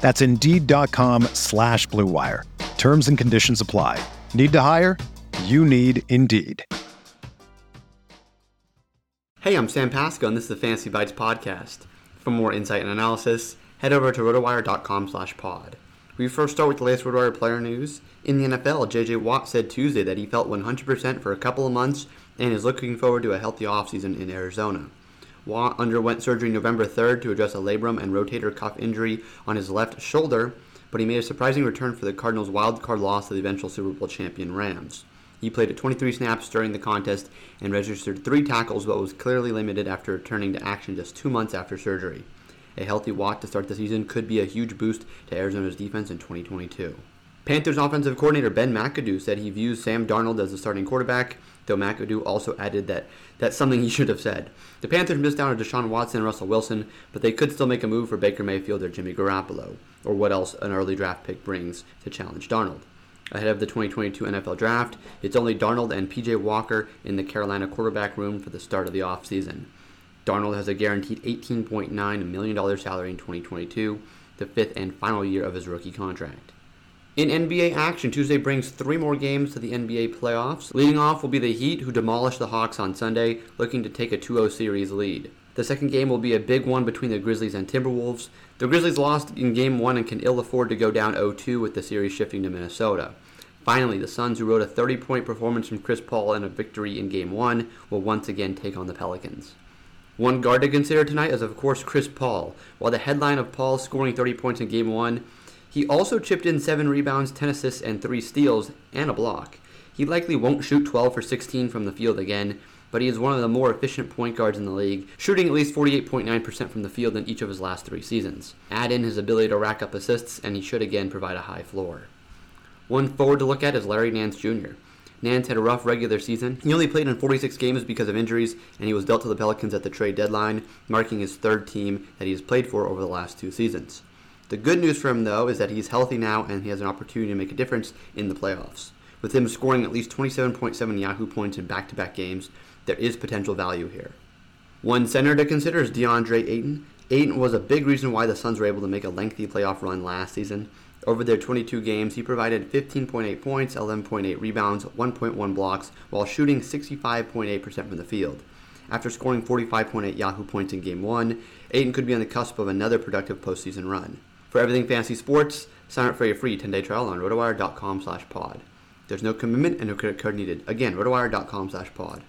That's Indeed.com slash BlueWire. Terms and conditions apply. Need to hire? You need Indeed. Hey, I'm Sam Pasco, and this is the Fantasy Bites podcast. For more insight and analysis, head over to rotowire.com slash pod. We first start with the latest RotoWire player news. In the NFL, J.J. Watt said Tuesday that he felt 100% for a couple of months and is looking forward to a healthy offseason in Arizona. Watt underwent surgery November 3rd to address a labrum and rotator cuff injury on his left shoulder, but he made a surprising return for the Cardinals' wild card loss to the eventual Super Bowl champion Rams. He played at 23 snaps during the contest and registered three tackles, but was clearly limited after returning to action just two months after surgery. A healthy Watt to start the season could be a huge boost to Arizona's defense in 2022. Panthers offensive coordinator Ben McAdoo said he views Sam Darnold as the starting quarterback though McAdoo also added that that's something he should have said. The Panthers missed out on Deshaun Watson and Russell Wilson, but they could still make a move for Baker Mayfield or Jimmy Garoppolo, or what else an early draft pick brings to challenge Darnold. Ahead of the 2022 NFL Draft, it's only Darnold and PJ Walker in the Carolina quarterback room for the start of the offseason. Darnold has a guaranteed $18.9 million salary in 2022, the fifth and final year of his rookie contract. In NBA action, Tuesday brings three more games to the NBA playoffs. Leading off will be the Heat, who demolished the Hawks on Sunday, looking to take a 2 0 series lead. The second game will be a big one between the Grizzlies and Timberwolves. The Grizzlies lost in game one and can ill afford to go down 0 2 with the series shifting to Minnesota. Finally, the Suns, who wrote a 30 point performance from Chris Paul and a victory in game one, will once again take on the Pelicans. One guard to consider tonight is, of course, Chris Paul. While the headline of Paul scoring 30 points in game one he also chipped in 7 rebounds, 10 assists, and 3 steals, and a block. He likely won't shoot 12 for 16 from the field again, but he is one of the more efficient point guards in the league, shooting at least 48.9% from the field in each of his last three seasons. Add in his ability to rack up assists, and he should again provide a high floor. One forward to look at is Larry Nance Jr. Nance had a rough regular season. He only played in 46 games because of injuries, and he was dealt to the Pelicans at the trade deadline, marking his third team that he has played for over the last two seasons. The good news for him, though, is that he's healthy now and he has an opportunity to make a difference in the playoffs. With him scoring at least 27.7 Yahoo points in back to back games, there is potential value here. One center to consider is DeAndre Ayton. Ayton was a big reason why the Suns were able to make a lengthy playoff run last season. Over their 22 games, he provided 15.8 points, 11.8 rebounds, 1.1 blocks, while shooting 65.8% from the field. After scoring 45.8 Yahoo points in Game 1, Ayton could be on the cusp of another productive postseason run. For everything fantasy sports, sign up for your free 10-day trial on rotowire.com slash pod. There's no commitment and no credit card needed. Again, rotowire.com slash pod.